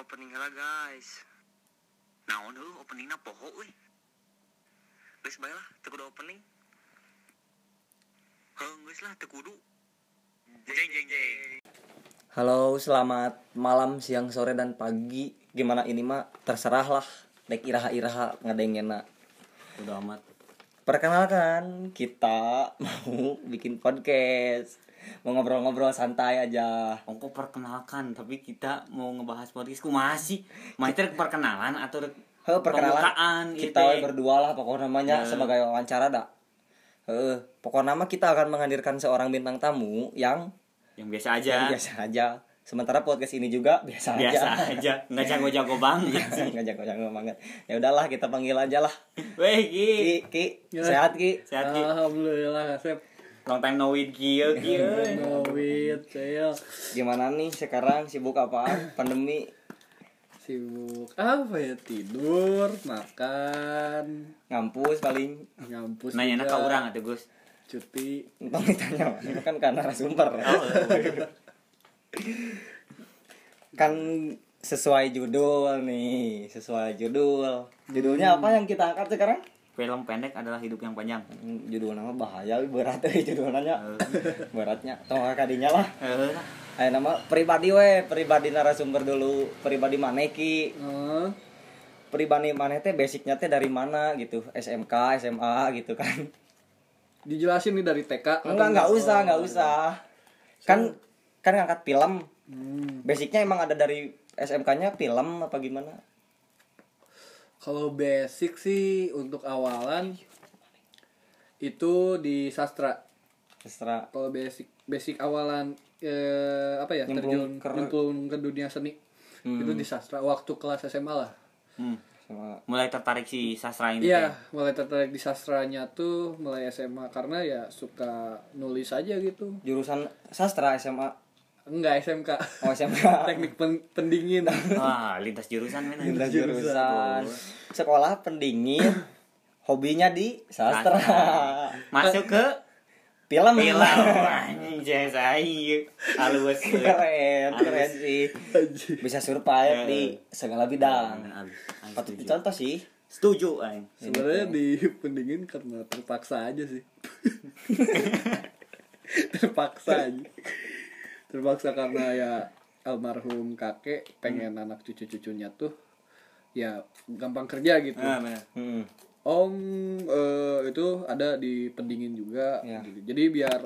opening lah guys naon heuh openingna poho euy geus bae lah teu kudu opening heuh geus lah teu kudu jeng jeng jeng Halo, selamat malam, siang, sore, dan pagi. Gimana ini mah terserah lah. Dek iraha-iraha ngadengena. Udah amat. Perkenalkan, kita mau bikin podcast. Mau ngobrol-ngobrol santai aja. Ongko perkenalkan, tapi kita mau ngebahas podcast ku masih. Maiter perkenalan atau He, perkenalan pembukaan, kita teh. berdua lah pokoknya namanya Nah. sebagai wawancara dah. Heeh, pokoknya nama kita akan menghadirkan seorang bintang tamu yang yang biasa aja. yang biasa aja. Sementara podcast ini juga biasa, Biasa aja. aja, nggak jago-jago banget sih. Nggak jago-jago banget. Ya udahlah kita panggil aja lah. Weh, Ki. Ki, Ki, Ya. sehat Ki. Sehat, Ki. Alhamdulillah Kasep Long time no with euy. Ngowit saya Gimana nih sekarang? Sibuk apa? Pandemi? Sibuk apa ya? Tidur makan. Ngampus paling. Ngampus Nanya ke orang atuh, Gus. cuti. Entah ditanya kan kan narasumber. Oh, kan sesuai judul nih sesuai judul. Judulnya apa yang kita angkat sekarang Film pendek adalah hidup yang panjang. Hmm, judul nama bahaya berat eh judulnya Eh, beratnya tong kadinya lah. Eh, Ayo nama pribadi we pribadi narasumber dulu. Pribadi mana ki? Eh, pribadi mana teh basicnya teh dari mana gitu? SMK SMA gitu kan. Dijelasin nih dari TK enggak enggak usah enggak usah. Kan kan ngangkat film. Hmm. basicnya emang ada dari SMK-nya film apa gimana kalau basic sih untuk awalan itu di sastra Terserah kalau basic basic awalan eh, apa ya Nyemplung terjun ke- nyemplung ke dunia seni Hmm. itu di sastra waktu kelas SMA lah hmm. Mulai tertarik si sastra ini. Iya, teh. mulai tertarik di sastranya tuh mulai SMA karena ya suka nulis aja gitu. jurusan sastra SMA Enggak SMK. oh SMK Teknik pen- pendingin. Wah, lintas jurusan men. Lintas jurusan. jurusan sekolah pendingin hobinya di sastra Masuk ke film film anjing ieu. Halus. keren keren sih bisa survive di segala bidang patut dicontoh sih Setuju, aing. Sebenarnya di pendingin karena terpaksa aja sih. terpaksa aja. Terpaksa karena ya almarhum kakek pengen anak cucu-cucunya tuh ya gampang kerja gitu. Ah, hmm. Om eh, itu ada di pendingin juga Ya. gitu. Jadi biar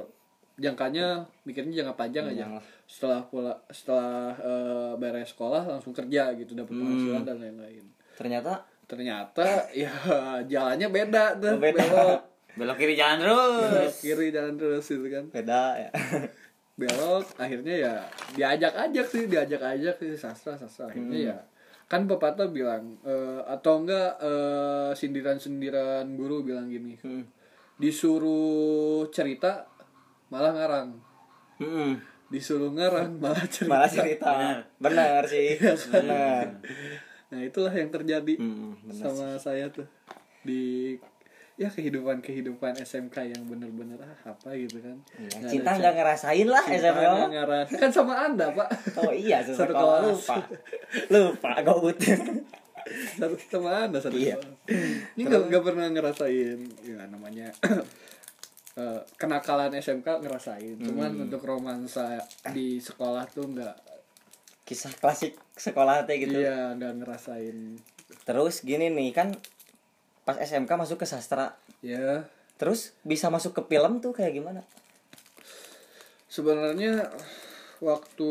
jangkanya mikirnya jangka panjang aja. Lah. Setelah pula setelah eh, beres sekolah langsung kerja gitu dapat penghasilan dan lain-lain. ternyata Ternyata ya jalannya beda tuh. Oh, beda. Belok, Belok kiri jalan belok terus. kiri jalan terus gitu kan. beda ya Belok akhirnya ya diajak-ajak sih, diajak-ajak sih sastra sastra. Akhirnya ya kan pepatah bilang eh, atau enggak eh, sindiran-sindiran guru bilang gini Hmm. disuruh cerita malah ngarang. Hmm. disuruh ngarang malah cerita. Malah cerita. Benar. benar sih benar. Nah itulah yang terjadi Hmm, benar sama saya tuh di ya kehidupan kehidupan SMK yang bener-bener ah apa gitu kan. Ya, Nggak cinta nggak ngerasain lah nggak ngeras kan sama anda pak. Oh iya Satu sekolah kelas. lupa. Lupa gaut satu sama anda satu Iya. ini nggak nggak pernah ngerasain ya namanya eh, kenakalan SMK ngerasain. Cuman Hmm. untuk romansa di sekolah tuh nggak. Kisah klasik sekolah teh gitu. Iya nggak ngerasain. Terus gini nih kan pas SMK masuk ke sastra. Ya. Terus bisa masuk ke film tuh kayak gimana? Sebenarnya waktu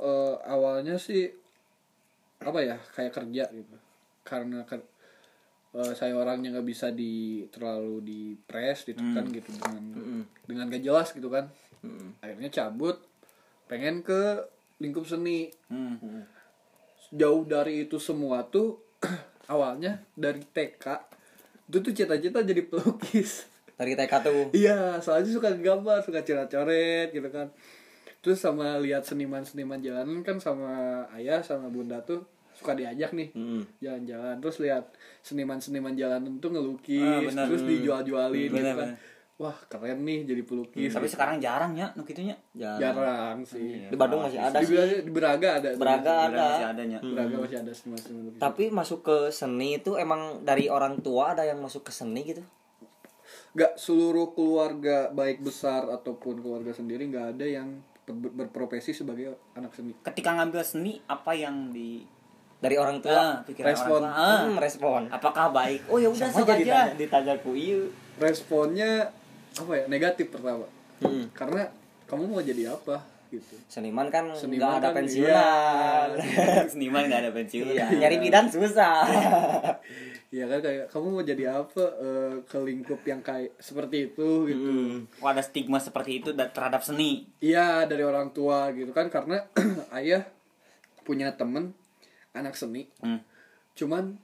eh, awalnya sih apa ya kayak kerja gitu. Karena kan eh, saya orangnya nggak bisa di terlalu di press ditekan Hmm. gitu dengan dengan gak jelas gitu kan. Akhirnya cabut pengen ke lingkup seni. Hmm. jauh dari itu semua tuh awalnya dari TK itu tuh cita-cita jadi pelukis dari TK tuh Iya, soalnya suka gambar, suka coret-coret gitu kan. Terus sama lihat seniman-seniman jalanan kan sama ayah sama bunda tuh suka diajak nih Mm. jalan-jalan. Terus lihat seniman-seniman jalanan tuh ngelukis, Ah, terus dijual-jualin gitu kan. Wah keren nih jadi pelukis. Tapi sekarang jarang ya nu kitunya. Jarang. Sih. Di Bandung masih ada di, sih. Beraga- di Beraga ada Beraga Jarang ada. Masih adanya Beraga masih ada seniman-seniman pelukis. tapi masuk ke seni itu emang dari orang tua ada yang masuk ke seni gitu? Gak seluruh keluarga baik besar ataupun keluarga sendiri nggak ada yang ber- berprofesi sebagai anak seni. ketika ngambil seni apa yang di dari orang tua? Ah, pikiran Respon. orang tua. Ah, hmm, respon. Apakah baik? Oh ya udah sama sok aja aja. ditanya, ditanya ku iya. Responnya apa ya negatif pertama. Hmm. Karena kamu mau jadi apa gitu. seniman kan Seniman nggak ada kan, pensiunan seniman nggak ada pensiun iya nyari bidan susah Iya kan kayak kamu mau jadi apa eh, ke lingkup yang kayak seperti itu gitu. oh, ada stigma seperti itu da- terhadap seni Iya dari orang tua gitu kan karena ayah punya temen anak seni, Hmm. cuman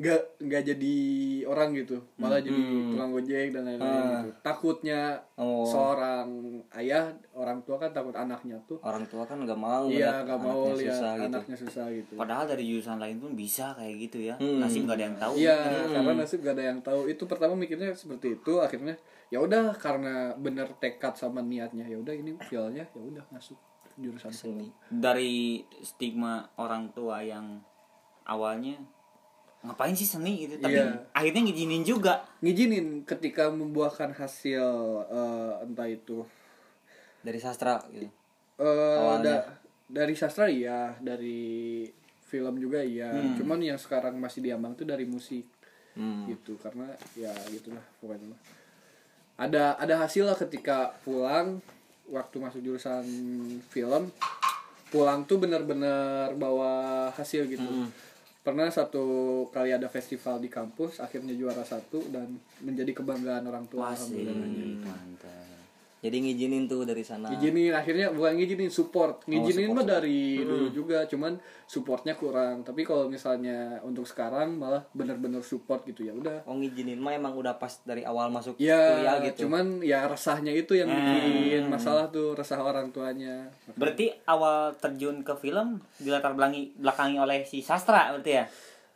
nggak nggak jadi orang gitu, malah jadi tukang gojek dan lain-lain gitu. Takutnya Oh. seorang ayah orang tua kan takut anaknya tuh, orang tua kan nggak mau iya nggak mau lihat susah gitu anaknya susah gitu. padahal dari jurusan lain pun bisa kayak gitu ya Hmm. nasib nggak ada yang tahu Iya, karena nasib gak ada yang tahu. Itu pertama mikirnya seperti itu, akhirnya ya udah karena bener tekad sama niatnya ya udah ini feelnya ya udah masuk jurusan seni. dari stigma orang tua yang awalnya ngapain sih seni gitu? Tapi Iya. akhirnya ngizinin juga. Ngizinin ketika membuahkan hasil eh, entah itu. Dari sastra gitu? Awalnya. da- dari sastra iya dari film juga iya. Cuman yang sekarang masih diambang tuh dari musik. Hmm. gitu karena ya gitulah pokoknya ada ada hasil lah ketika pulang waktu masuk jurusan film pulang tuh bener-bener bawa hasil gitu pernah satu kali ada festival di kampus akhirnya juara satu dan menjadi kebanggaan orang tua alhamdulillah mantap jadi ngizinin tuh dari sana. Ngizinin akhirnya bukan ngizinin support. Ngizinin support, mah dari dulu juga cuman supportnya kurang. Tapi kalau misalnya untuk sekarang malah bener-bener support gitu ya udah. Oh ngizinin mah emang udah pas dari awal masuk ya kuliah gitu. cuman ya resahnya itu yang bikin masalah tuh resah orang tuanya. Berarti awal terjun ke film dilatar belakangi belakangi oleh si sastra berarti ya?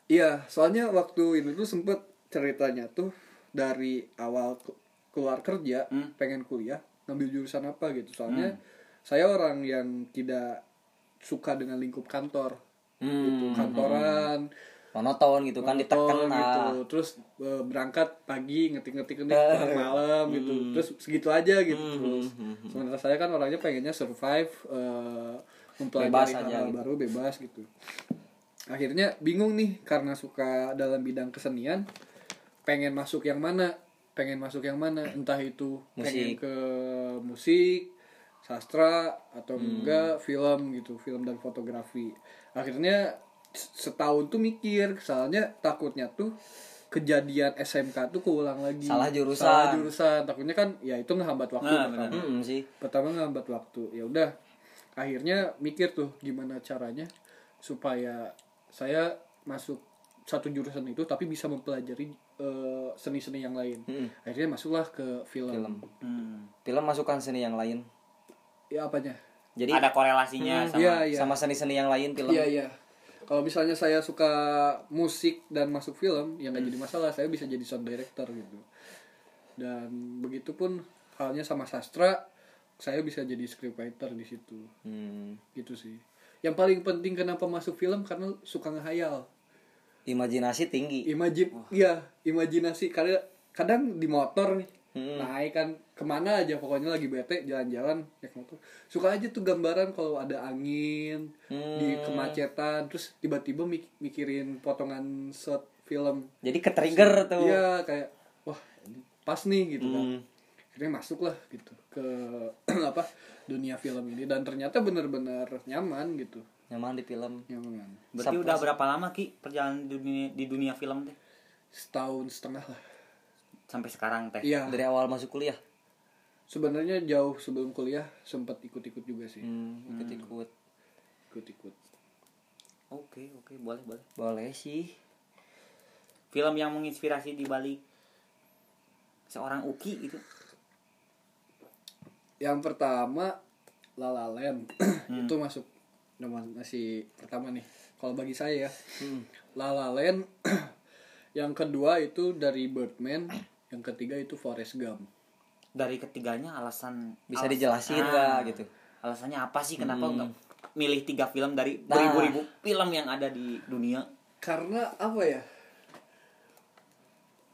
Iya soalnya waktu ini tuh sempet ceritanya tuh dari awal ke- keluar kerja Hmm. pengen kuliah ngambil jurusan apa gitu. Soalnya saya orang yang tidak suka dengan lingkup kantor. Gitu hmm. kantoran. Monoton gitu kan ditekan gitu. terus e, berangkat pagi ngetik-ngetik ngetik pulang malam gitu. Terus segitu aja gitu. Terus sementara saya kan orangnya pengennya survive e, mempelajari Bebas aja hal-hal gitu. baru bebas gitu. Akhirnya bingung nih karena suka dalam bidang kesenian pengen masuk yang mana pengen masuk yang mana entah itu pengen Musik. ke musik sastra atau Hmm. enggak film gitu film dan fotografi. Akhirnya setahun tuh mikir soalnya takutnya tuh kejadian SMK tuh keulang lagi. Salah jurusan. salah jurusan. takutnya kan ya itu ngehambat waktu Nah, pertama. Hmm, sih. Pertama ngehambat waktu. Ya udah akhirnya mikir tuh gimana caranya supaya saya masuk satu jurusan itu tapi bisa mempelajari eh, seni-seni yang lain. Hmm. akhirnya masuklah ke film, film. Hmm. film masukkan seni yang lain. Ya apanya? Jadi ada korelasinya sama iya iya. sama seni-seni yang lain film. Iya iya. Kalau misalnya saya suka musik dan masuk film ya nggak jadi masalah. Saya bisa jadi sound director gitu. Dan begitupun halnya sama sastra saya bisa jadi scriptwriter di situ. Hmm. gitu sih. Yang paling penting kenapa masuk film karena suka ngehayal imajinasi tinggi. Imajin iya imajinasi. Kadang kadang di motor nih Hmm. naik kan ke mana aja pokoknya lagi bete jalan-jalan naik motor. Suka aja tuh gambaran kalau ada angin di Hmm. kemacetan terus tiba-tiba mik- mikirin potongan shot film. Jadi ke trigger tuh. Iya kayak wah ini pas nih gitu kan. Hmm. akhirnya masuk lah gitu ke apa dunia film ini. Dan ternyata benar-benar nyaman gitu nyaman di film. Nyaman berarti udah berapa lama ki perjalanan di dunia di dunia film teh? Setahun setengah lah. Sampai sekarang teh? Iya. Dari awal masuk kuliah? Sebenarnya jauh sebelum kuliah sempat ikut-ikut juga sih. Hmm, ikut ikut ikut-ikut. Oke oke boleh boleh. Boleh sih. Film yang menginspirasi di balik seorang Uki itu yang pertama La La Land. Itu masuk nama masih pertama nih. Kalau bagi saya ya La La Land yang kedua itu dari Birdman yang ketiga itu Forrest Gump. Dari ketiganya alasan Bisa alas- dijelasin Ah, nggak gitu? alasannya apa sih? Kenapa Hmm. nggak milih tiga film dari Nah. beribu-ribu film yang ada di dunia? Karena apa ya?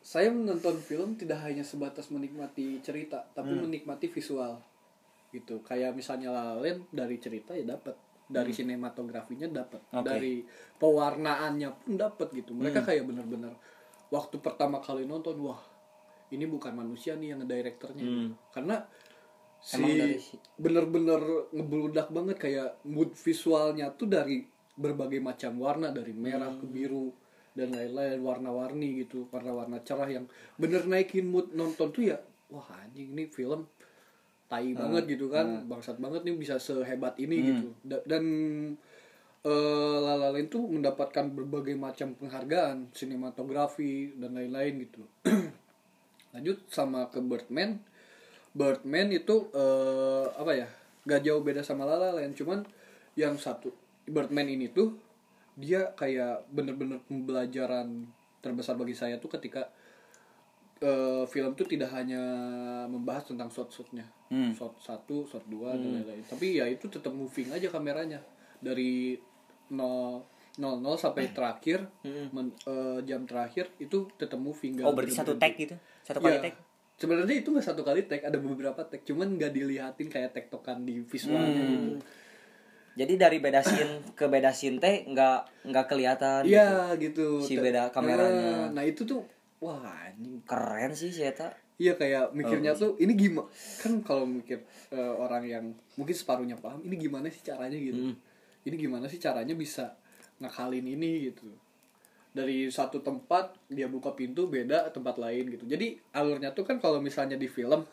Saya menonton film tidak hanya sebatas menikmati cerita tapi Hmm. menikmati visual. Gitu. Kayak misalnya La La Land dari cerita ya dapat dari sinematografinya dapat Hmm. Oke. dari pewarnaannya pun dapat gitu Hmm. mereka kayak bener-bener waktu pertama kali nonton wah ini bukan manusia nih yang ngedirektornya gitu. karena si Hmm. Emang dari si- bener-bener ngebludak banget kayak mood visualnya tuh dari berbagai macam warna dari merah ke biru dan lain-lain warna-warni gitu warna-warna cerah yang bener naikin mood nonton tuh ya wah anjing ini film tai banget gitu kan bangsat banget nih bisa sehebat ini gitu. Da- dan eh La tuh mendapatkan berbagai macam penghargaan sinematografi dan lain-lain gitu. Lanjut sama ke Birdman. Birdman itu eh, apa ya gak jauh beda sama La La Land cuman yang satu Birdman ini tuh dia kayak bener-bener pembelajaran terbesar bagi saya tuh ketika eh, film tuh tidak hanya membahas tentang shot-shotnya Hmm. shot satu shot dua dan lain-lain tapi ya itu tetap moving aja kameranya dari 0 00 sampai terakhir men- eh, jam terakhir itu tetap moving oh berarti satu tag gitu satu kali Ya, tag Sebenarnya itu nggak satu kali tag, ada beberapa tag, cuman nggak dilihatin kayak tektokan di visualnya Hmm. gitu. Jadi dari beda scene ke beda scene teh nggak nggak kelihatan. gitu. Iya gitu. Si Te- beda kameranya. Nah, nah itu tuh wah anjing. Keren sih si Eta. Iya kayak mikirnya Oh, tuh ini gimana? Kan kalau mikir eh, orang yang mungkin separuhnya paham, ini gimana sih caranya gitu. Hmm. Ini gimana sih caranya bisa ngakalin ini gitu. Dari satu tempat dia buka pintu beda tempat lain gitu. Jadi alurnya tuh kan kalau misalnya di film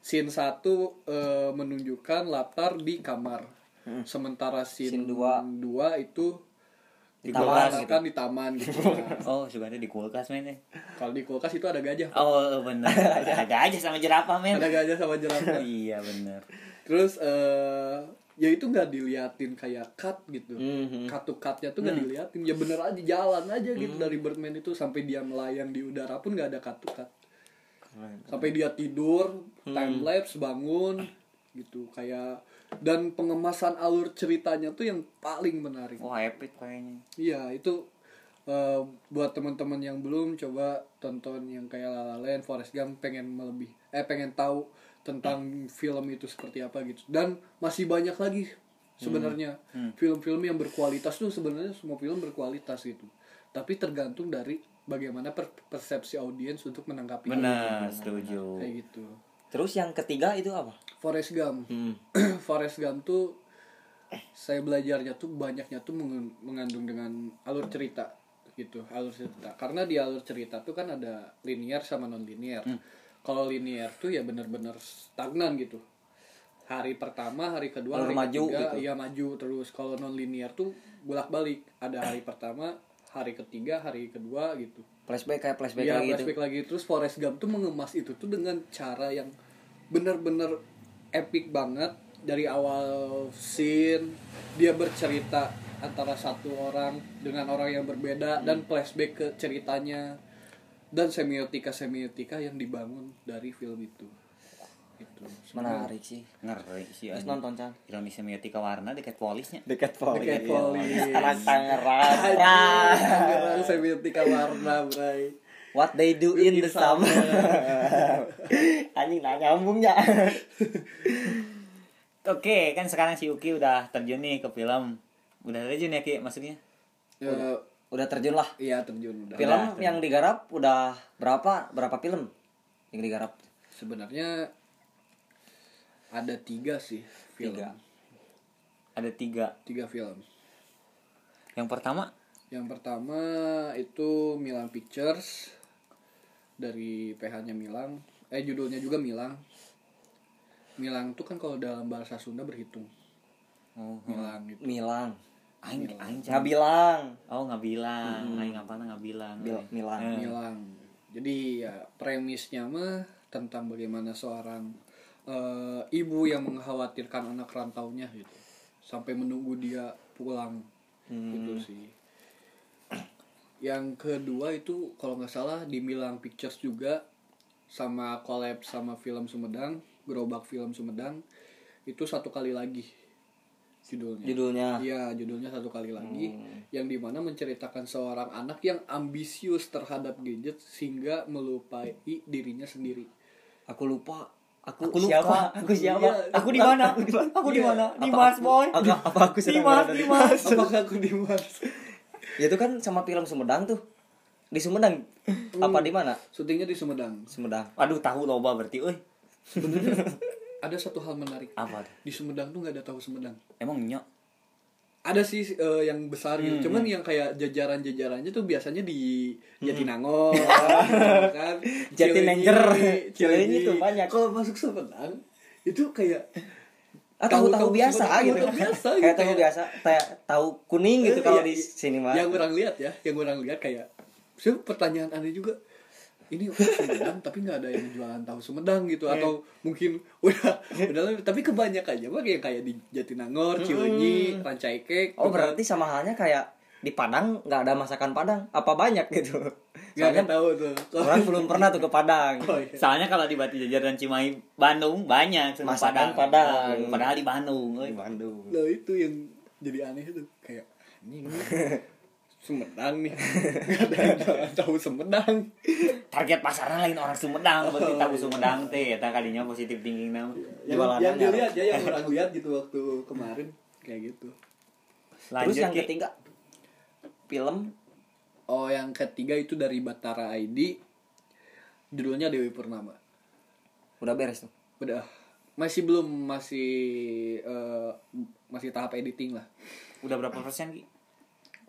scene satu eh, menunjukkan latar di kamar. Sementara scene, Hmm. Scene dua. dua itu Di taman digambarkan di taman gitu. Oh sebenarnya di kulkas men eh. kalau di kulkas itu ada gajah. oh bener ada aja sama jerapah men Ada gajah sama jerapah. iya bener Terus eh ya itu nggak diliatin kayak cut gitu. Mhm. Cut to cutnya tuh nggak diliatin. Ya bener aja jalan aja gitu dari Birdman itu sampai dia melayang di udara pun nggak ada cut to cut. Sampai dia tidur, time lapse bangun gitu kayak dan pengemasan alur ceritanya tuh yang paling menarik. wah epic kayaknya. Iya itu eh, buat teman-teman yang belum coba tonton yang kayak La La Land, Forrest Gump pengen melebih eh pengen tahu tentang film itu seperti apa gitu. Dan masih banyak lagi sebenarnya film-film yang berkualitas tuh sebenarnya semua film berkualitas gitu. Tapi tergantung dari bagaimana per- persepsi audiens untuk menanggapi bener setuju. Kayak gitu Terus yang ketiga itu apa? Forrest Gump. Hmm. Forrest Gump tuh saya belajarnya tuh banyaknya tuh mengandung dengan alur cerita gitu alur cerita. Karena di alur cerita tuh kan ada linear sama non linear kalau linear tuh ya bener-bener stagnan gitu. Hari pertama hari kedua Alur hari maju ketiga gitu. ya maju terus. Kalau non linear tuh bolak balik ada hari pertama hari ketiga hari kedua gitu. Flashback kayak flashback Iya lagi gitu. flashback lagi. Terus Forrest Gump tuh mengemas itu tuh dengan cara yang bener-bener epic banget dari awal scene dia bercerita antara satu orang dengan orang yang berbeda dan flashback ke ceritanya dan semiotika semiotika yang dibangun dari film itu itu Menarik sih. ngeri sih Terus anjing. nonton Chan. ironis semiotika warna dekat polisnya Dekat Dekat Polis. Tangerang. Tangerang semiotika warna bray What they do in the summer. Anjing nggak nyambungnya. oke kan sekarang si Uki udah terjun nih ke film udah terjun ya Ki maksudnya Ya, Udah terjun lah. iya terjun udah Film Udah, yang digarap udah berapa? Berapa film yang digarap? sebenarnya ada tiga sih film Tiga. ada tiga tiga film yang pertama Yang pertama itu Milan Pictures dari PH-nya Milang. Eh judulnya juga Milang. Milang tuh kan kalau dalam bahasa Sunda berhitung. oh Milang gitu. Milang. aing aing Nggak bilang. oh nggak bilang aing apa nggak bilang Bil- Milang. Eh, Milang. Jadi ya premisnya mah tentang bagaimana seorang eh, ibu yang mengkhawatirkan anak rantaunya gitu. Sampai menunggu dia pulang gitu sih. Yang kedua itu kalau nggak salah di Milang Pictures juga sama collab sama film Sumedang gerobak film Sumedang itu satu kali lagi judulnya Judulnya. Iya, judulnya satu kali lagi Hmm. yang di mana menceritakan seorang anak yang ambisius terhadap gadget sehingga melupai dirinya sendiri. Aku lupa. Aku, Aku lupa. siapa? Aku siapa? Iya. Aku di mana? Aku di Iya. mana? Di Apa Mars, aku- boy. Apa, apa aku sedang Dimas, Dimas. Apakah aku di Mars? Ya itu kan sama film Sumedang tuh. Di Sumedang. Apa di mana? Syutingnya di Sumedang. Sumedang. Aduh, tahu loba berarti, euy. Sebenarnya ada satu hal menarik. Apa? Di Sumedang tuh nggak ada tahu Sumedang. Emang nyok? Ada sih eh, yang besar Hmm, gitu. Cuman yang kayak jajaran-jajarannya tuh biasanya di Jatinangor, kan. Jatinanger. Cileunyi, Cileunyi tuh banyak. Kalau masuk Sumedang itu kayak Ah, tahu tahu Tahu-tahu biasa Sumedang, gitu. tahu biasa gitu, Kayak tahu kayak- biasa, kayak tahu kuning gitu Eh, kalau iya, di sini mah. Yang orang lihat ya, yang orang lihat kayak Sebenarnya pertanyaan aneh juga. Ini Sumedang tapi nggak ada yang jualan tahu Sumedang gitu atau mungkin udah udah tapi kebanyakannya mah yang kayak di Jatinangor, Cileunyi, Rancaikek. Oh berarti sama halnya kayak di Padang nggak ada masakan Padang apa banyak gitu nggak soalnya tahu tuh. orang belum pernah tuh ke Padang Oh, iya. Soalnya kalau di Batu Jajar dan Cimahi Bandung banyak Masakan Padang. Oh, Padahal di Bandung, euy. di Bandung Nah itu yang jadi aneh tuh kayak ini Sumedang nih ada yang tahu Sumedang Target pasarnya lain orang Sumedang, berarti tahu Sumedang teh eta kadinya positif thinking nama. yang, Jualannya yang nggak- dilihat ya yang orang lihat gitu waktu kemarin kayak gitu terus Lanjut yang Ki. ketiga film Oh yang ketiga itu dari Batara ID Judulnya Dewi Purnama. Udah beres tuh? Udah. Masih belum Masih eh, Masih tahap editing lah. Udah berapa persen Ki?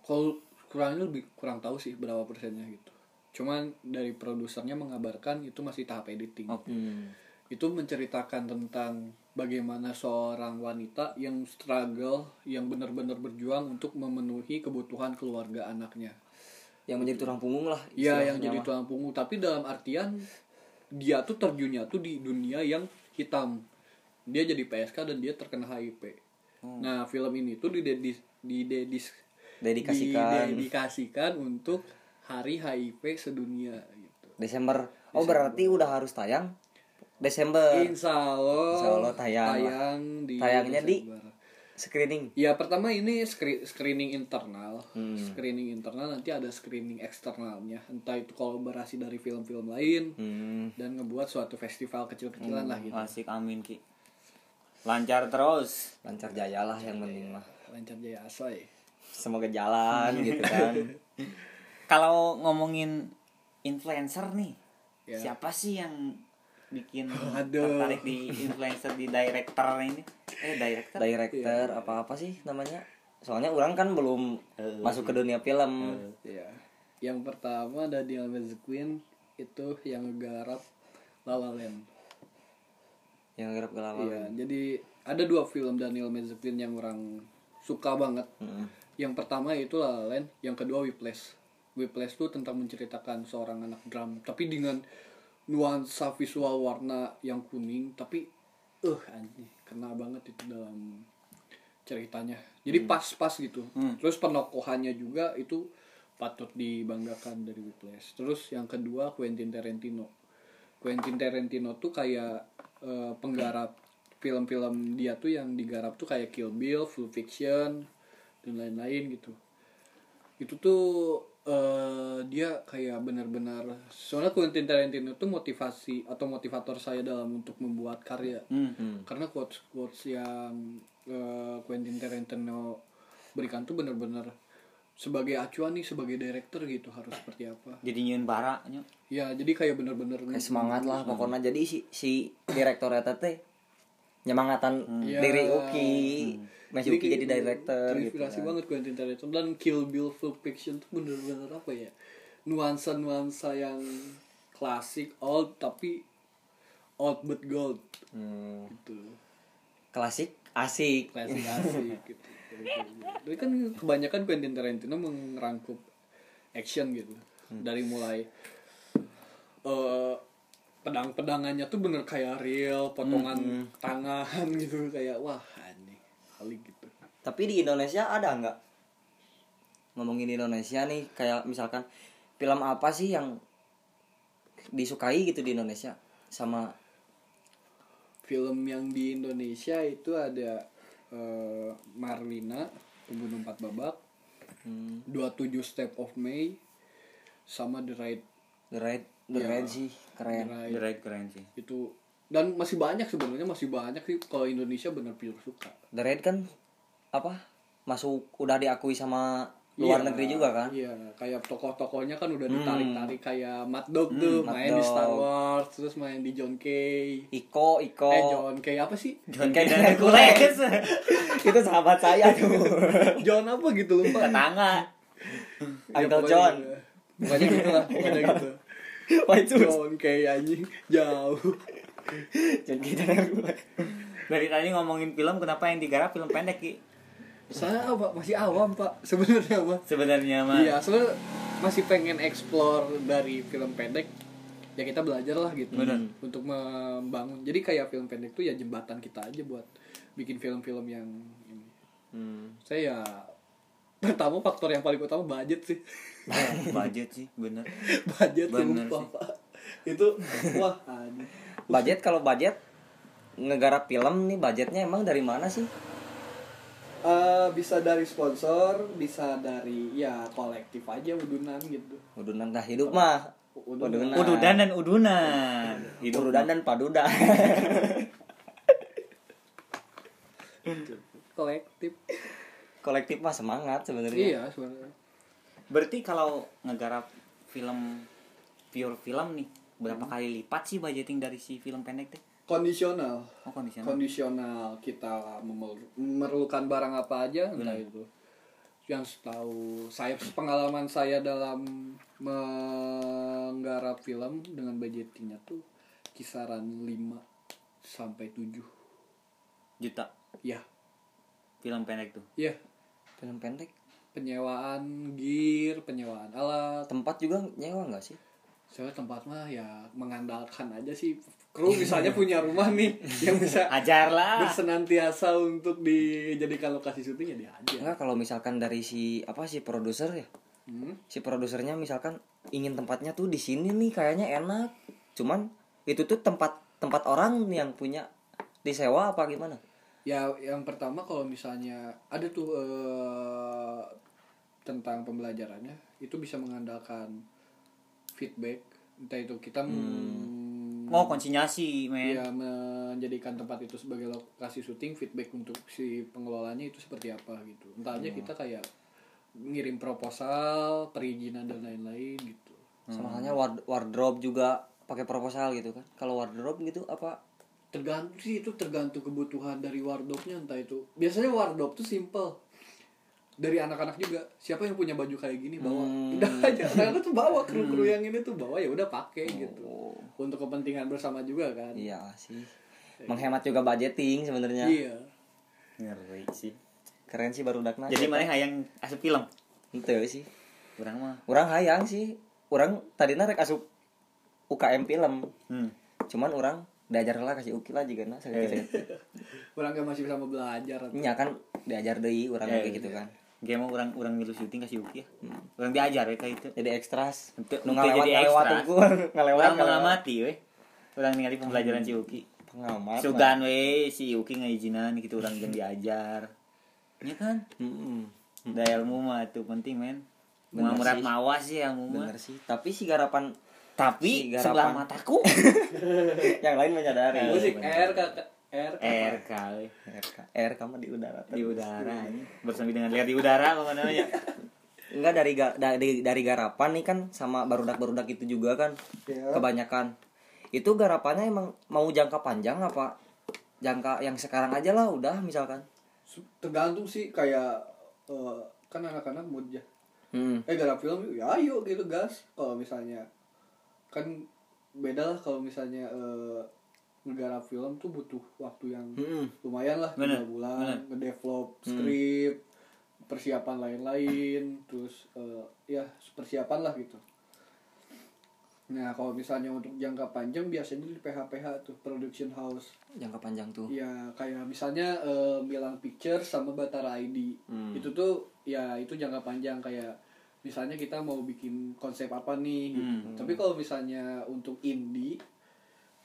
Kalau kurangnya lebih kurang tahu sih berapa persennya gitu. Cuman dari produsernya mengabarkan itu masih tahap editing. Oh. hmm. Itu menceritakan tentang bagaimana seorang wanita yang struggle Yang benar-benar berjuang untuk memenuhi kebutuhan keluarga anaknya yang menjadi tulang punggung lah Iya yang jadi tulang punggung tapi dalam artian dia tuh terjunnya tuh di dunia yang hitam. Dia jadi PSK dan dia terkena HIV. Hmm. Nah, film ini tuh didedis didedis Dedikasikan. didedikasikan untuk Hari HIV sedunia gitu. Desember oh berarti udah harus tayang Desember Insya Allah, Insya Allah tayang tayang di Tayangnya di- Desember. Screening Ya pertama ini scre- screening internal, Hmm. screening internal nanti ada screening eksternalnya, entah itu kolaborasi dari film-film lain, hmm. dan ngebuat suatu festival kecil-kecilan lah gitu Asik amin Ki. Lancar terus. lancar jaya lah yang penting mah lancar jaya asoy semoga jalan gitu kan Kalau ngomongin influencer nih, Ya. siapa sih yang bikin Aduh. tertarik di influencer di director ini? Eh director? director apa apa sih namanya? Soalnya orang kan belum Eh, masuk ke dunia film. Ya yang pertama Daniel Queen itu yang ngegarap La La Land. Yang garap gelawa Iya, jadi ada dua film Daniel Queen yang orang suka banget. Mm-mm. yang pertama itu La La Land yang kedua Whiplash. Whiplash tuh tentang menceritakan seorang anak drum tapi dengan nuansa visual warna yang kuning tapi eh anjing kena banget itu dalam ceritanya. Jadi pas-pas gitu. Terus penokohannya juga itu patut dibanggakan dari Whiplash. Terus yang kedua Quentin Tarantino. Quentin Tarantino tuh kayak eh, penggarap film-film dia tuh yang digarap tuh kayak Kill Bill, Full Fiction dan lain-lain gitu. Itu tuh eh, dia kayak benar-benar soalnya Quentin Tarantino tuh motivasi atau motivator saya dalam untuk membuat karya. Hmm. karena quotes quotes yang eh, Quentin Tarantino berikan tuh benar-benar sebagai acuan nih sebagai director gitu harus seperti apa. Jadi nyieun bara nya. ya jadi kayak bener-bener kayak semangat lah pokoknya. Jadi si si direktor eta teh nyemangatan Iya. diri Uki. Masih Uki kayak jadi director gitu terinspirasi kan. banget Quentin Tarantino dan Kill Bill Full Fiction tuh bener-bener apa ya nuansa-nuansa yang klasik old tapi old but gold. Hmm, gitu. Klasik asik. Klasik asik gitu. Jadi kan kebanyakan Quentin Tarantino merangkup action gitu. Dari mulai eh pedang-pedangannya tuh bener kayak real potongan tangan gitu. Kayak wah kali gitu. Tapi di Indonesia ada nggak? Ngomongin di Indonesia nih kayak misalkan film apa sih yang disukai gitu di Indonesia sama film yang di Indonesia itu ada eh, Marlina pembunuh empat babak hmm, 27 Step of May sama The Right The Red The Iya. Red sih keren. The Right. The Raid keren sih. Itu dan masih banyak sebenarnya masih banyak sih kalau Indonesia benar pure suka. The Red kan apa masuk udah diakui sama luar Iya, negeri juga kan? iya kayak tokoh-tokohnya kan udah ditarik-tarik kayak Matt Dog tuh Matt main di Star Dog. Wars terus main di John Kay Iko Iko. Eh John Kay apa sih? John Kay dan Hercules. Itu sahabat saya tuh. John apa gitu lupa. Tetangga Ya, Uncle pokoknya John. gitu. pokoknya gitu lah pokoknya gitu. Wah itu. John Kay anjing. Jauh Kay dan Hercules. dari tadi ngomongin film kenapa yang digarap film pendek ki saya apa masih awam pak sebenarnya mah sebenarnya mah Iya, soalnya masih pengen explore dari film pendek. Ya kita belajar lah gitu Benar. untuk membangun. Jadi kayak film pendek tuh ya jembatan kita aja buat bikin film-film yang ini. Hmm. Saya ya pertama faktor yang paling utama budget sih. budget sih bener budget Bener sumpah, sih. Pak. Itu wah aneh. Budget kalau budget ngegarap film nih budgetnya emang dari mana sih Eh, bisa dari sponsor, bisa dari ya kolektif aja udunan gitu. udunan dah hidup mah Udunan. ududan dan udunan hidup udunan dan paduda Kolektif. kolektif mah semangat sebenarnya Iya, sebenarnya. berarti kalau ngegarap film pure film nih berapa Hmm. kali lipat sih budgeting dari si film pendek teh? Kondisional. oh kondisional. Kondisional kita memer- memerlukan barang apa aja entah itu. Yang tahu saya pengalaman saya dalam menggarap film dengan budgetingnya tuh kisaran 5 sampai 7 juta? Ya film pendek tuh? Ya film pendek? Penyewaan gear penyewaan alat. Tempat juga nyewa nggak sih tempat mah ya mengandalkan aja sih. Kru misalnya punya rumah nih yang bisa ajar lah. bersenantiasa untuk dijadikan lokasi syuting ya dia aja. Enggak kalau misalkan dari si apa si produser ya? Hmm. si produsernya misalkan ingin tempatnya tuh di sini nih kayaknya enak. Cuman itu tuh tempat tempat orang yang punya disewa apa gimana? Ya, yang pertama kalau misalnya ada tuh eh, tentang pembelajarannya, itu bisa mengandalkan feedback, entah itu kita mm, mau konsinyasi men ya menjadikan tempat itu sebagai lokasi syuting, feedback untuk si pengelolanya itu seperti apa gitu. Entah aja kita kayak ngirim proposal, perizinan dan lain-lain gitu. sama halnya ward- wardrobe juga pakai proposal gitu kan kalau wardrobe gitu apa Tergantung sih itu tergantung kebutuhan dari wardrobe-nya entah itu. Biasanya wardrobe tuh simple. Dari anak-anak juga. Siapa yang punya baju kayak gini bawa. Hmm. Udah aja. Anak-anak tuh bawa kru-kru yang ini tuh bawa ya udah pakai gitu. Oh. Untuk kepentingan bersama juga kan. iya sih menghemat juga budgeting sebenarnya Iya. ngeri sih keren sih baru dakna jadi mana hayang asup film itu sih kurang mah orang hayang sih orang tadi rek asup UKM film hmm. cuman orang diajar lah kasih uki lah juga nah sakit Orang kan masih bisa mau belajar. Nya kan diajar deui orang Eh, kayak gitu kan. Game orang orang milu syuting kasih Uki ya. Orang diajar ya kayak itu. Jadi ekstras. Untuk- Nu ngalewat jadi ngalewat ekstras. tuh ngalewat Orang mengamati weh. Orang ningali pembelajaran si Uki. Pengamat. Sugan we si Uki ngaijinan gitu orang yang diajar. Ya kan? Heeh. Da ilmu mah itu penting men. Bener Murat sih. mawas sih ilmu mah. Bener sih. Tapi si garapan Tapi Si sebelah garapan. mataku yang lain menyadari. Musik. R kakak R R kali RK. R kamu di udara. di udara ini bersama dengan lihat di udara apa namanya Enggak dari ga- dari dari garapan nih kan sama barudak-barudak itu juga kan. Ya. Kebanyakan. Itu garapannya emang mau jangka panjang apa jangka yang sekarang aja lah udah misalkan. tergantung sih kayak eh, kan anak-anak mood ya Hmm. eh garap film ya ayo gitu gas kalau misalnya kan beda lah kalau misalnya eh, ngegarap film tuh butuh waktu yang Hmm. lumayan lah tiga bulan bener. ngedevelop skrip persiapan lain-lain terus eh, ya persiapan lah gitu nah kalau misalnya untuk jangka panjang biasanya di PH-PH tuh production house Jangka panjang tuh. ya kayak misalnya eh, Milan Picture sama Batara ID Hmm. itu tuh ya itu jangka panjang kayak misalnya kita mau bikin konsep apa nih gitu. Hmm. tapi kalau misalnya untuk indie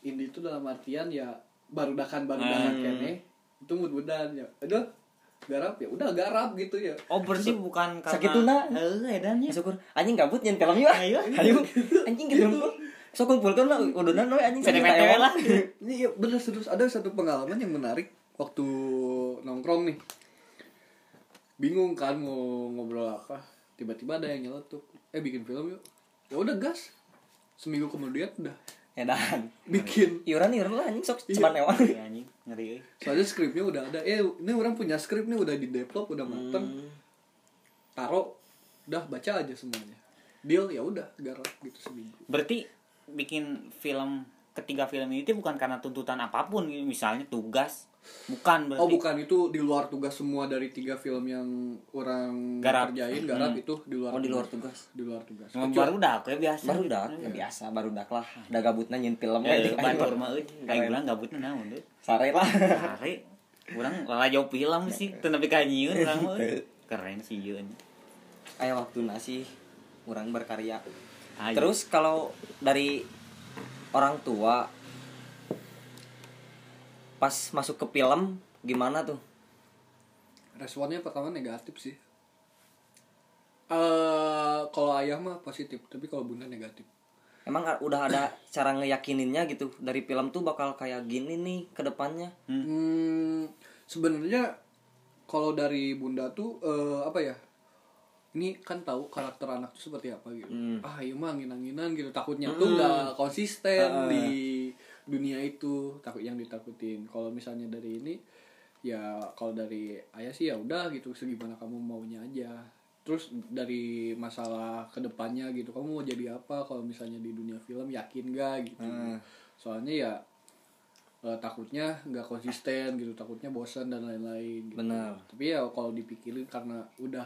indie itu dalam artian ya barudakan barudakan Hmm. kene itu mud-mudan ya. Aduh garap ya udah garap gitu ya. Oh berarti bukan karena Sakituna. Eh, edannya. syukur. Anjing gabut nyen film yuk Ayo. ayo. Anjing gitu. so kumpulkan lah udunan we anjing sakit lah. ini ya bener terus ada satu pengalaman yang menarik waktu nongkrong nih. Bingung kan mau ngobrol apa. Tiba-tiba ada yang nyeletuk. Eh bikin film yuk. Ya udah gas. Seminggu kemudian udah edan bikin iuran iuran lah anjing sok Iya. cuman ewan Iya, anjing ngeri. euy. soalnya skripnya udah ada eh ini orang punya skrip nih udah di develop udah mateng taruh udah baca aja semuanya deal ya udah garap gitu seminggu Berarti bikin film ketiga film ini tuh bukan karena tuntutan apa pun gitu. misalnya tugas bukan berarti. Oh bukan. Itu di luar tugas semua dari tiga film yang orang Garap. kerjain garap itu di luar oh di luar tugas. Di luar tugas. Kecuali- baru dak ya biasa. Baru dak? Ya biasa baru dak lah. Udah gabutnya nyen film. Eh, gitu. batur mah euy. kayak bilang gabutnya naon deh. Sare lah. Sare. Orang lala jauh film sih teu nepi ka nyieun urang mah keren sih yeun aya waktu nasi orang berkarya. Ayo. terus kalau dari orang tua pas masuk ke film gimana tuh? Responnya pertama negatif sih. Eh kalau ayah mah positif tapi kalau bunda negatif. Emang udah ada cara ngeyakininnya gitu? Dari film tuh bakal kayak gini nih ke depannya? Hmm, sebenarnya kalau dari bunda tuh eh, apa ya? Ini kan tahu karakter anak tuh seperti apa gitu. Hmm. Ah, iya mah angin-anginan gitu. Takutnya tuh nggak konsisten di dunia itu. Takut yang ditakutin. Kalau misalnya dari ini ya kalau dari ayah sih ya udah gitu segimana kamu maunya aja. Terus dari masalah ke depannya gitu, kamu mau jadi apa? Kalau misalnya di dunia film yakin gak gitu? Soalnya ya eh, takutnya nggak konsisten gitu takutnya bosan dan lain-lain gitu. Benar. tapi ya kalau dipikirin karena udah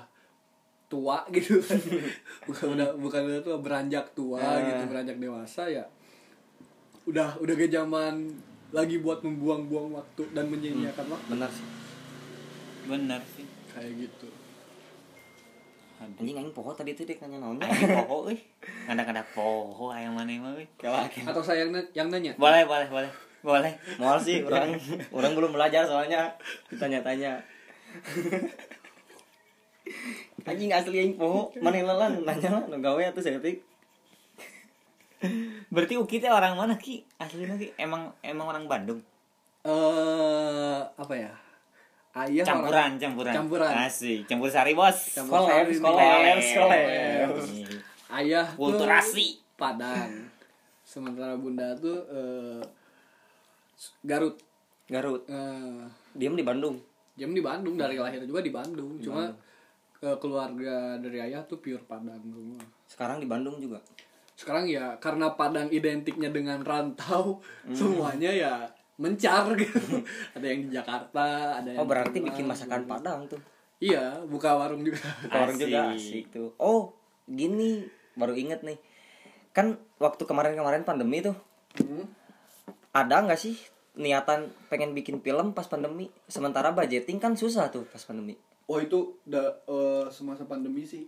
tua gitu kan bukan udah bukan udah tua beranjak tua Eh. gitu beranjak dewasa ya udah udah ke zaman lagi buat membuang-buang waktu dan menyia-nyiakan waktu. benar sih. Bener sih. Kayak gitu. Anjing aing poho tadi tuh dia nanya naonnya Anjing poho euy ngadak-ngadak poho aya maneh mah euy atau saya yang, na- yang nanya? Boleh boleh boleh. Boleh. Mual sih orang orang belum belajar soalnya. Ditanya-tanya. Anjing asli aing poho. Mana lelan nanya lah nu gawe atuh setik berarti Uki teh orang mana ki? Aslinya ki. Emang emang orang Bandung? Eh apa ya? Ayah campuran orang- campuran campuran. Asik. Campur sari bos. Campur sari kolab, nih. kolab. ayah tuh Kulturasi. Padang. Sementara bunda tuh eh, Garut. Garut. Eh, diem di Bandung. Jam di Bandung. Dari lahir juga di Bandung. Cuma eh, keluarga dari ayah tuh pure Padang semua. Sekarang di Bandung juga sekarang ya karena Padang identiknya dengan rantau semuanya ya mencar gitu. Ada yang di Jakarta ada yang oh berarti bikin masakan Padang tuh? Iya buka warung juga. Orang juga Asik. asik tuh. Oh gini baru inget nih. Kan waktu kemarin-kemarin pandemi tuh Hmm. ada nggak sih niatan pengen bikin film pas pandemi? Sementara budgeting kan susah tuh pas pandemi. Oh itu udah eh, semasa pandemi sih.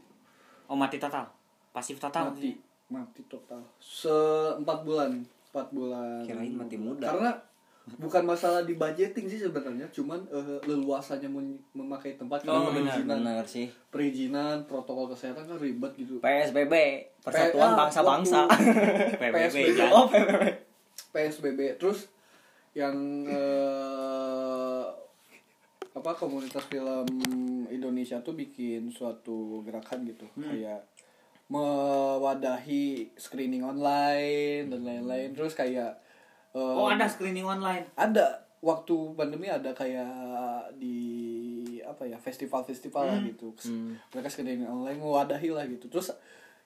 Oh mati total? Pasif total mati mati total. Se empat bulan empat bulan. Kirain mati muda. karena bukan masalah di budgeting sih sebenarnya cuman eh, leluasannya men- memakai tempat Oh, benar, perizinan bener sih. Perizinan protokol kesehatan kan ribet gitu. PSBB Persatuan ah, Bangsa-Bangsa. PBB PSBB. oh PSBB PSBB terus yang eh, apa komunitas film Indonesia tuh bikin suatu gerakan gitu. Kayak mewadahi screening online dan lain-lain. Terus kayak eh, oh ada screening online? Ada. Waktu pandemi ada kayak di apa ya festival-festival lah gitu. Mereka screening online mewadahi lah gitu. Terus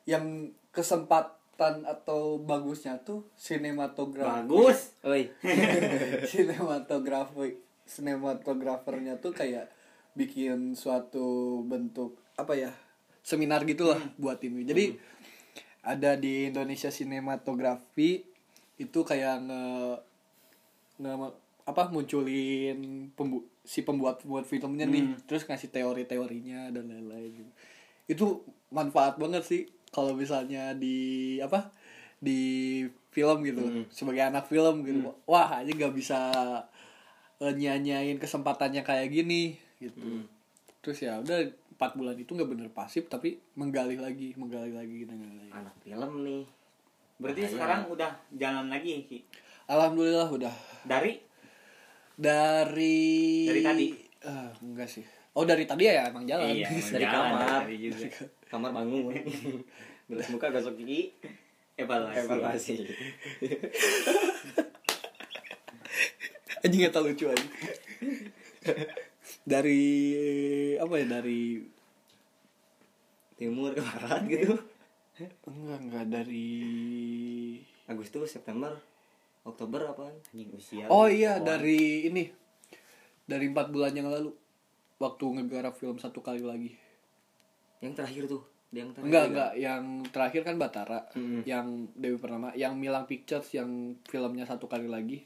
yang kesempatan atau bagusnya tuh sinematografi. Bagus. Oi. Sinematografi sinematografernya tuh kayak bikin suatu bentuk apa ya seminar gitulah buat ini. Jadi ada di Indonesia sinematografi itu kayak nge, nge- apa munculin pembu, si pembuat pembuat filmnya nih. Terus ngasih teori-teorinya dan lain-lain gitu. itu manfaat banget sih kalau misalnya di apa di film gitu. Sebagai anak film gitu. Wah aja nggak bisa eh, nyanyain kesempatannya kayak gini gitu. Terus ya udah empat bulan itu nggak bener pasif tapi menggali lagi menggali lagi menggali lagi. Anak film nih. Berarti Bahaya. sekarang udah jalan lagi Ki. alhamdulillah udah. Dari? Dari Dari tadi? Ah, enggak sih. Oh dari tadi ya emang jalan. Iya, dari jalan kamar. dari juga. kamar. Bangun. Beres muka gosok gigi. Evaluasi. evaluasi. Anjing nggak tahu lucu aja. Dari apa ya dari timur ke barat gitu enggak enggak dari Agustus September Oktober Anjing usia. oh iya Wah. dari ini dari empat bulan yang lalu waktu ngegarap film satu kali lagi yang terakhir tuh yang terakhir enggak juga. enggak yang terakhir kan Batara Mm-mm. yang Dewi Purnama yang Milang Pictures yang filmnya satu kali lagi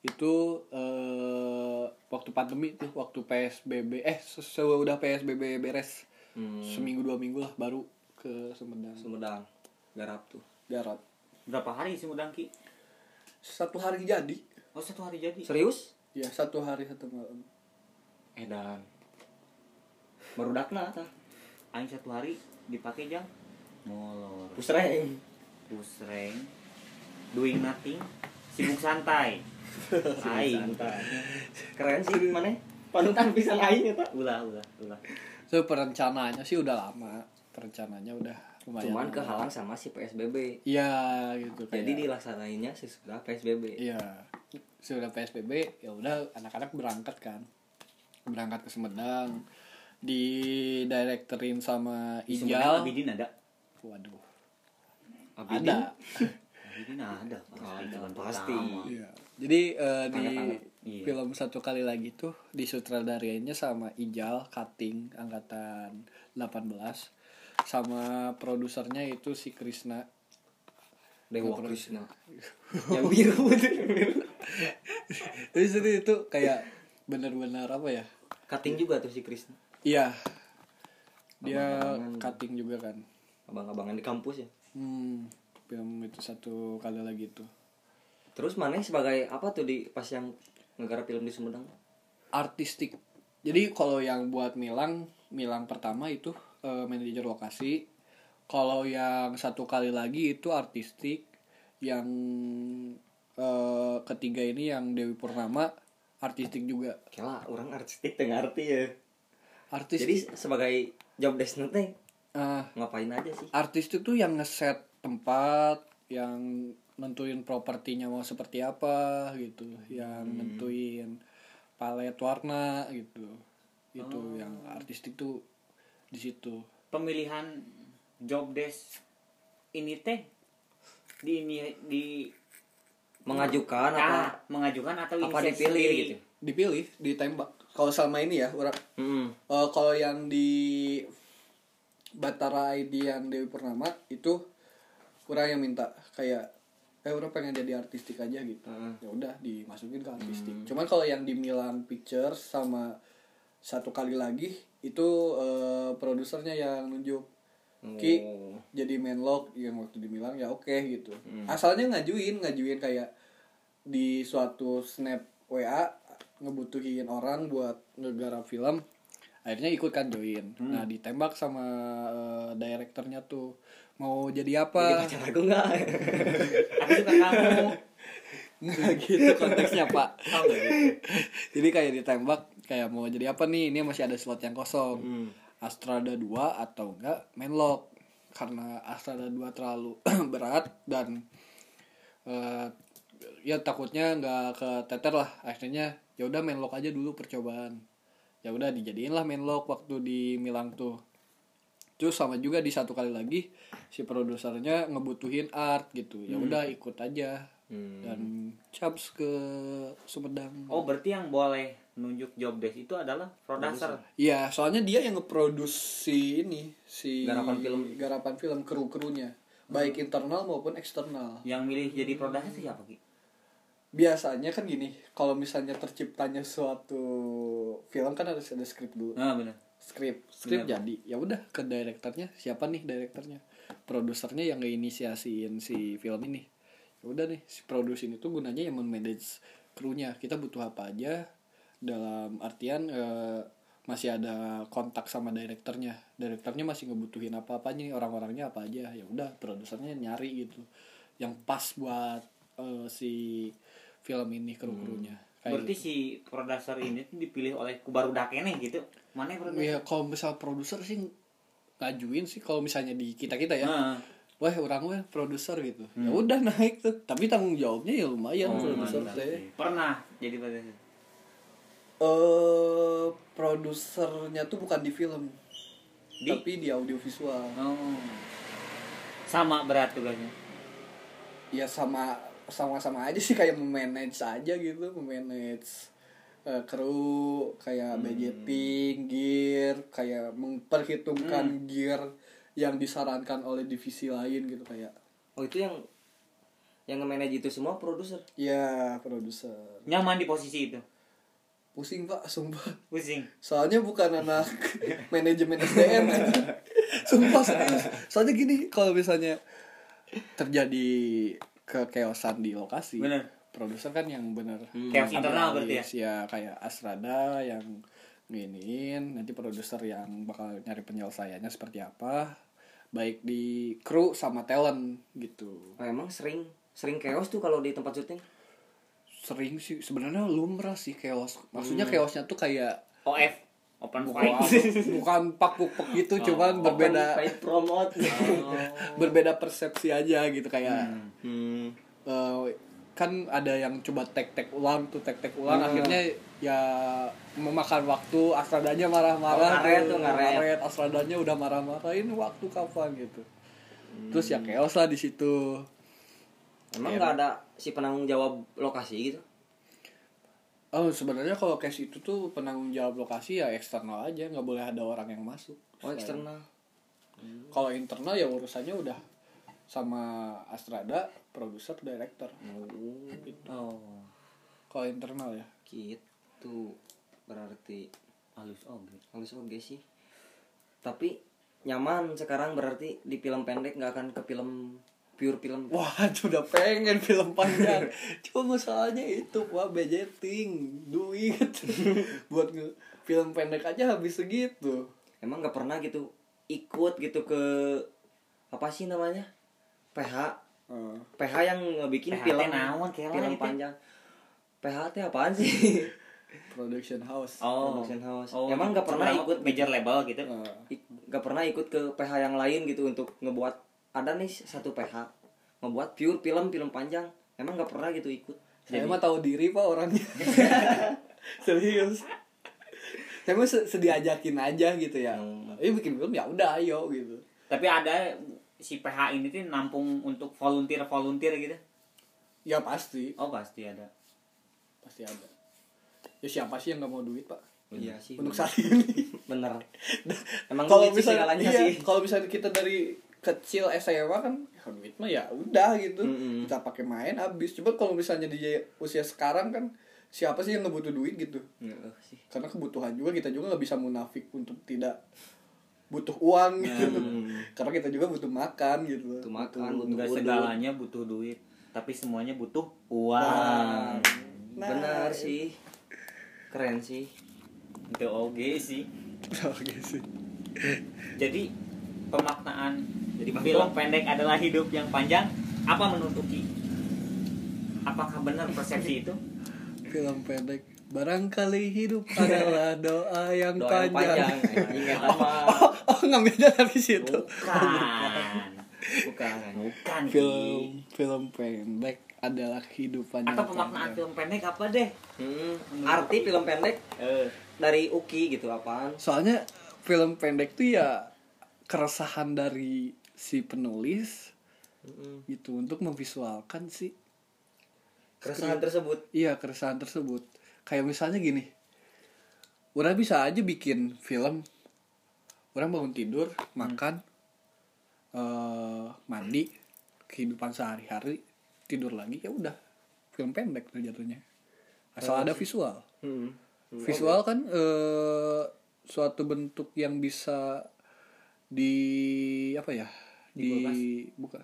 itu eh, waktu pandemi tuh waktu PSBB eh sudah PSBB beres Hmm, seminggu dua minggu lah baru ke Sumedang Sumedang garap tuh Garut Berapa hari sih Mudang Ki? satu hari jadi Oh satu hari jadi. serius ya satu hari satu malam edan baru dakna tah Aing satu hari dipakai jang molor. pusreng Pusreng. Doing nothing. Sibuk santai. Aing. keren sih mana? Panutan pisan aing eta. Ulah ulah ulah. so perencananya sih udah lama. Perencananya udah lumayan cuman kehalang sama si PSBB iya gitu jadi kayak dilaksanainnya sesudah PSBB iya. Sudah PSBB ya udah anak-anak berangkat kan. Berangkat ke Sumedang. Di directorin sama Ijal. Abidin ada. waduh. Abidin? ada Abidin ada. Pasti. Ada, Jalan pasti. Iya. Jadi eh, di. Iya. film satu kali lagi tuh disutradarianya sama Ijal Kating angkatan 18 sama produsernya itu si Krisna Dewa Nggak Krishna yang biru Jadi itu, itu kayak benar-benar apa ya? cutting juga tuh si Krishna Iya. Dia Abang-abangan. cutting juga kan. abang-abangan di kampus ya Hmm, film itu satu kali lagi tuh. terus mana sebagai apa tuh di pas yang negara film di Sumedang Artistik. Jadi kalau yang buat Milang, Milang pertama itu eh, manajer lokasi. Kalau yang satu kali lagi itu artistik. Yang eh, ketiga ini yang Dewi Purnama artistik juga. kela orang artistik tengah arti ya Artis jadi sebagai job desk nanti eh, ngapain aja sih artistik tuh yang ngeset tempat, yang nentuin propertinya mau seperti apa gitu, yang nentuin palet warna gitu. Itu yang artistik tuh di situ. Pemilihan job desk ini teh di ini di mengajukan apa ah, mengajukan atau apa dipilih sendiri? gitu Dipilih, ditembak. Kalau selama ini ya, orang hmm. eh, kalau yang di Batara ID yang Dewi Purnama itu orang yang minta kayak eh orang pengen jadi artistik aja gitu. Heeh. ya udah dimasukin ke artistik. Cuman kalau yang di Milan Pictures sama satu kali lagi itu eh, produsernya yang nunjuk. Ki Oh. jadi main log yang waktu di Milan ya oke gitu. Asalnya ngajuin ngajuin kayak di suatu snap WA ngebutuhin orang buat ngegarap film akhirnya ikut kan join. Nah ditembak sama eh, direkturnya tuh mau jadi jadi apa pacar aku nggak Aku suka kamu. nggak gitu konteksnya pak Tahu nggak gitu? Jadi kayak ditembak kayak mau jadi apa nih? Ini masih ada slot yang kosong. Hmm. Astrada 2 atau enggak Menlock. Karena Astrada 2 terlalu berat dan eh, ya takutnya nggak keteter lah. Akhirnya ya udah Menlock aja dulu percobaan. Ya udah dijadiin lah Menlock waktu di Milang tuh. Terus sama juga di satu kali lagi si produsernya ngebutuhin art gitu. Ya udah ikut aja. Hmm. Dan caps ke Sumedang. Oh berarti yang boleh nunjuk job desk itu adalah produser. Iya, soalnya dia yang nge-produce si ini, si Garapan film. garapan film kru-krunya, baik internal maupun eksternal. Yang milih jadi produser siapa Ki? Biasanya kan gini, kalau misalnya terciptanya suatu film kan harus ada skrip dulu. Nah benar. Skrip skrip Bener. jadi. Ya udah ke direkturnya siapa nih direkturnya produsernya yang ngeinisiasiin si film ini. Ya udah nih si produsen itu gunanya yang memanage krunya. Kita butuh apa aja dalam artian eh, masih ada kontak sama direkturnya direkturnya masih ngebutuhin apa apa nih orang-orangnya apa aja. Ya udah produsernya nyari gitu. Yang pas buat eh, si film ini kru krunya Berarti si produser ini tuh dipilih oleh kubarudak ini gitu. Mana yang produser? ya kalau misal produser sih ngajuin sih kalau misalnya di kita kita ya Heeh. wah orang wah produser gitu ya udah naik tuh tapi tanggung jawabnya ya lumayan Oh, produser sih. Pernah jadi produser. eh produsernya tuh bukan di film Di? tapi di audiovisual Oh. Sama berat tugasnya. ya sama sama-sama aja sih kayak memanage aja gitu memanage eh, kru kayak budgeting gear kayak memperhitungkan gear yang disarankan oleh divisi lain gitu kayak. Oh itu yang yang nge-manage itu semua produser? Ya produser. Nyaman di posisi itu. pusing pak sumpah. Pusing. soalnya bukan anak manajemen SDM sumpah serius. Soalnya gini kalau misalnya terjadi kekeosan di lokasi Bener. Produser kan yang bener Chaos internal berarti ya? ya kayak Asrada yang nginin nanti produser yang bakal nyari penyelesaiannya seperti apa baik di kru sama talent gitu oh, emang sering sering chaos tuh kalau di tempat syuting sering sih sebenarnya lumrah sih chaos maksudnya chaosnya tuh kayak OF. Open bukan, fight. bukan pak puk puk gitu cuman berbeda fight promote berbeda persepsi aja gitu kayak hmm. eh, kan ada yang coba tek tek ulang tuh tek tek ulang akhirnya ya memakan waktu asradanya Oh, marah-marah ngaret tuh, ngaret. asradanya udah marah-marah ini waktu kapan gitu. Terus ya chaos lah di situ. Emang nggak ada si penanggung jawab lokasi gitu? Oh sebenarnya kalau case itu tuh penanggung jawab lokasi ya eksternal aja nggak boleh ada orang yang masuk. Oh eksternal. Kalau internal ya urusannya udah sama Astrada produser director gitu. oh kalau internal ya gitu berarti Halus oke. halus oke sih tapi nyaman sekarang berarti di film pendek nggak akan ke film pure film Wah, udah pengen film panjang. Cuma masalahnya itu, Pak, budgeting, duit. Buat nge film pendek aja habis segitu. emang nggak pernah gitu ikut gitu ke apa sih namanya PH Eh, PH yang ngebikin PH film naon, film panjang PH teh apaan sih production house. Oh. Production house. Oh, Emang nggak pernah ikut major label gitu. Nggak pernah ikut ke PH yang lain gitu untuk ngebuat ada nih satu PH ngebuat pure film film panjang emang nggak pernah gitu ikut saya mah tahu diri, Pak, orangnya. Serius. Saya mah se- sediajakin aja gitu ya. Hmm. Eh bikin film ya udah ayo gitu. Tapi ada si PH ini tuh nampung untuk volunteer volunteer gitu. Ya pasti, Oh pasti ada. pasti ada. Ya siapa sih yang nggak mau duit, Pak? iya sih Untuk saat ini. bener emang kalau segalanya iya, sih kalau misalnya kita dari kecil SMA kan ya duit mah ya udah gitu Mm-mm. kita pakai main habis coba kalau misalnya di usia sekarang kan siapa sih yang nggak butuh duit gitu Nggak sih karena kebutuhan juga kita juga nggak bisa munafik untuk tidak butuh uang gitu. Karena kita juga butuh makan gitu. Butuh makan, butuh segalanya butuh duit, tapi semuanya butuh uang. Nah. benar sih. Keren sih. Itu oke sih. oke sih. Jadi pemaknaan Jadi film pendek adalah hidup yang panjang. Apa menurut Uki? Apakah benar persepsi itu? film pendek. Barangkali hidup adalah doa yang doa yang panjang. panjang. Ingat sama oh, oh ngambilnya dari situ Bukan. bukan Bukan. Film film pendek adalah kehidupan Atau pemaknaan film pendek apa deh? hmm, arti film pendek Eh, dari Uki gitu apaan soalnya film pendek tuh ya keresahan dari si penulis Mm-mm. gitu untuk memvisualkan si keresahan tersebut iya keresahan tersebut kayak misalnya gini orang bisa aja bikin film orang bangun tidur makan eh mandi kehidupan sehari-hari tidur lagi ya udah. Film pendek tuh jatuhnya. Asal ada visual. Hmm. visual kan eh suatu bentuk yang bisa di apa ya Di di, buka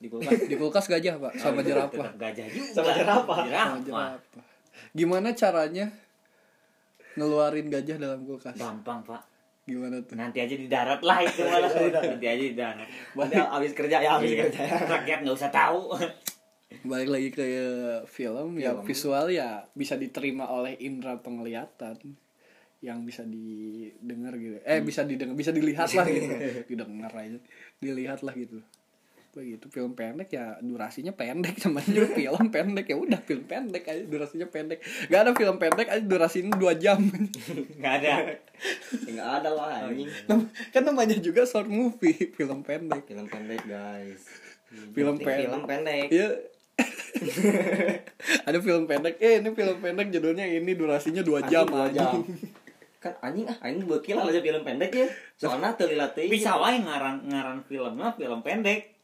di kulkas. Di kulkas gajah pak. Sama jerapah. Gajah juga. Sama jerapah. sama jerapah. Jerapah. Gimana caranya ngeluarin gajah dalam kulkas? Gampang pak gimana tuh? Nanti aja di darat lah itu malah. Nanti aja di darat. Nanti habis kerja ya habis Iya. kerja rakyat nggak usah tahu. Balik lagi ke film, ya. Film. visual ya bisa diterima oleh indera penglihatan yang bisa didengar gitu. Eh bisa didengar bisa dilihat lah gitu. Didengar aja. Dilihat lah gitu begitu film pendek ya durasinya pendek cuman juga film pendek. Ya udah film pendek aja durasinya pendek. Gak ada film pendek aja durasinya dua jam. Nggak ada. Nggak ada lah anjing. Nam- kan namanya juga short movie film pendek. Film pendek guys. Film pendek. film pendek. Iya. ada film pendek. Eh ini film pendek judulnya ini durasinya dua jam dua anjing. jam. Kan anjing ah anjing bekil aja film pendek ya. Soalnya terlihat bisa wae ngaran ngaran filmnya film pendek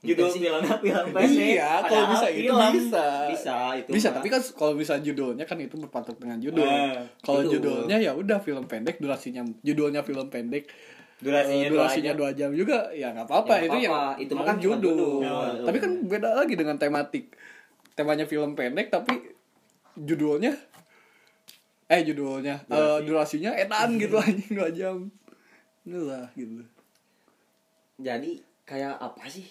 judul Iya sih. filmnya film pendek Iya, kalau bisa itu film. bisa. bisa itu bisa mah. tapi kan kalau bisa judulnya kan itu berpatok dengan judul Eh, kalau itu. judulnya ya udah film pendek durasinya judulnya film pendek durasinya, dua durasinya jam. dua jam juga ya nggak apa-apa Ya, itu nggak yang. Itu namanya kan cuma judul. Oh, tapi kan beda lagi dengan tematik temanya film pendek tapi judulnya eh judulnya eh, durasinya edan gitu anjing dua jam lah gitu jadi kayak apa sih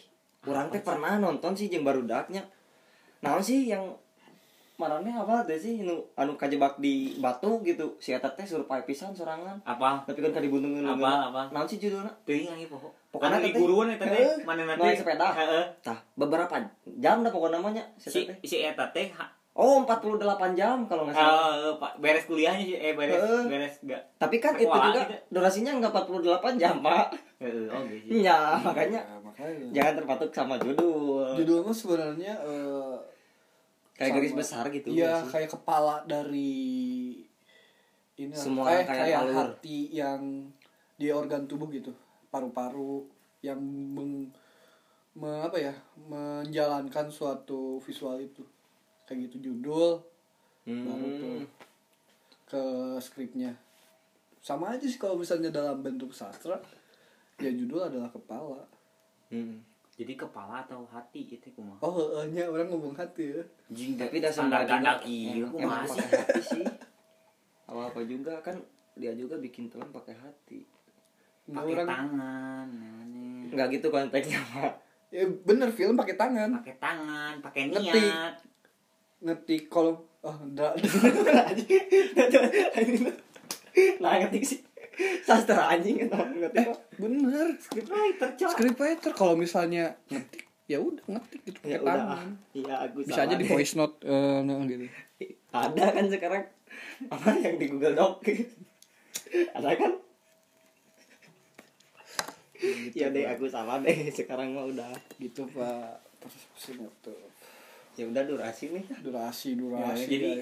orang teh pernah nonton sih jeung barudaknya. Naon sih yang marane apa teh sih nu anu kajebak di batu gitu. Si eta teh survive pisan sorangan. Apa? Tapi kan kadibuntung Apa, apa? naon sih judulnya teuing lagi pokok Pokoknya di teh- guruan eta teh mana nanti sepeda. Heeh. tah beberapa jam dah pokoknya namanya si si eta teh oh 48 jam kalau nggak salah. Eh, Pak, beres kuliahnya sih. Eh beres Heeh. beres enggak tapi kan itu juga gitu. durasinya nggak 48 jam pak. Heeh, oh gitu. Ya makanya Ya, makanya. jangan terpatuk sama judul. Judulnya sebenarnya eh, kayak sama- garis besar gitu Iya, nggak kayak kepala dari ini lah, Semua kayak, kayak alur. hati yang di organ tubuh gitu, paru-paru yang meng, me- apa ya, menjalankan suatu visual itu. Kayak gitu judul baru tuh hmm. ke skripnya. Sama aja sih kalau misalnya dalam bentuk sastra, ya judul adalah kepala. Hmm. jadi kepala atau hati itu kumaha Oh, nya orang ngomong hati ya. jing tapi dasar ganda sih pakai hati sih apa apa juga kan dia juga bikin film pakai hati Nah, pakai orang tangan namanya. nggak gitu konteksnya pak ya bener film pakai tangan. pakai tangan pakai Ngetik. niat ngetik kolom oh dra- nah ngetik sih? Sastra anjing ngetik eh bener. Scriptwriter cok scriptwriter kalau misalnya ngetik ya udah ngetik gitu ya udah tangan. iya aku bisa aja di deh. voice note nah, gitu. Ada kan sekarang? Apa yang di Google Doc? Ada kan? Ya deh aku salah deh. Sekarang mah udah gitu pak. Proses tuh ya udah durasi nih. Durasi durasi. Ya, jadi-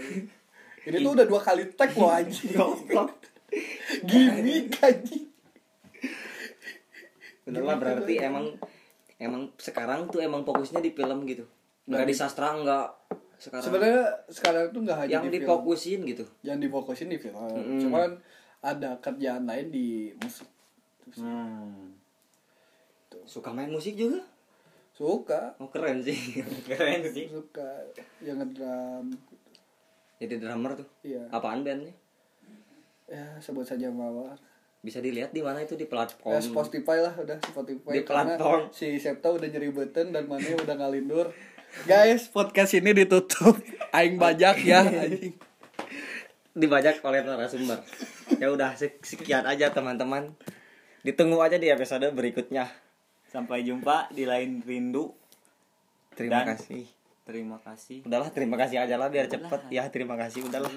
ini tuh udah dua kali tag loh anjing. goblok. Gimmick anjing. Bener lah berarti emang emang sekarang tuh emang fokusnya di film gitu. Nggak di sastra nggak. Sekarang sebenarnya sekarang tuh nggak hanya yang di film. difokusin gitu. Yang difokusin di film. Mm-mm. cuman ada kerjaan lain di musik. Hmm. suka main musik juga suka. Oh keren sih. Keren sih. suka. Yang ngedrum. Jadi drummer tuh? Iya. Apaan bandnya? Ya sebut saja mawar. Bisa dilihat di mana itu? Di platform. Ya, Spotify lah udah Spotify. Di platform. Karena si Septa udah nyeribetin dan mana udah ngalindur. Guys podcast ini ditutup. Aing bajak ya anjing. Dibajak oleh narasumber. Ya udah sek- sekian aja teman-teman. Ditunggu aja di episode berikutnya sampai jumpa di lain rindu. Terima Dan- kasih. terima kasih. Udahlah terima kasih aja lah biar cepet. Ya terima kasih udahlah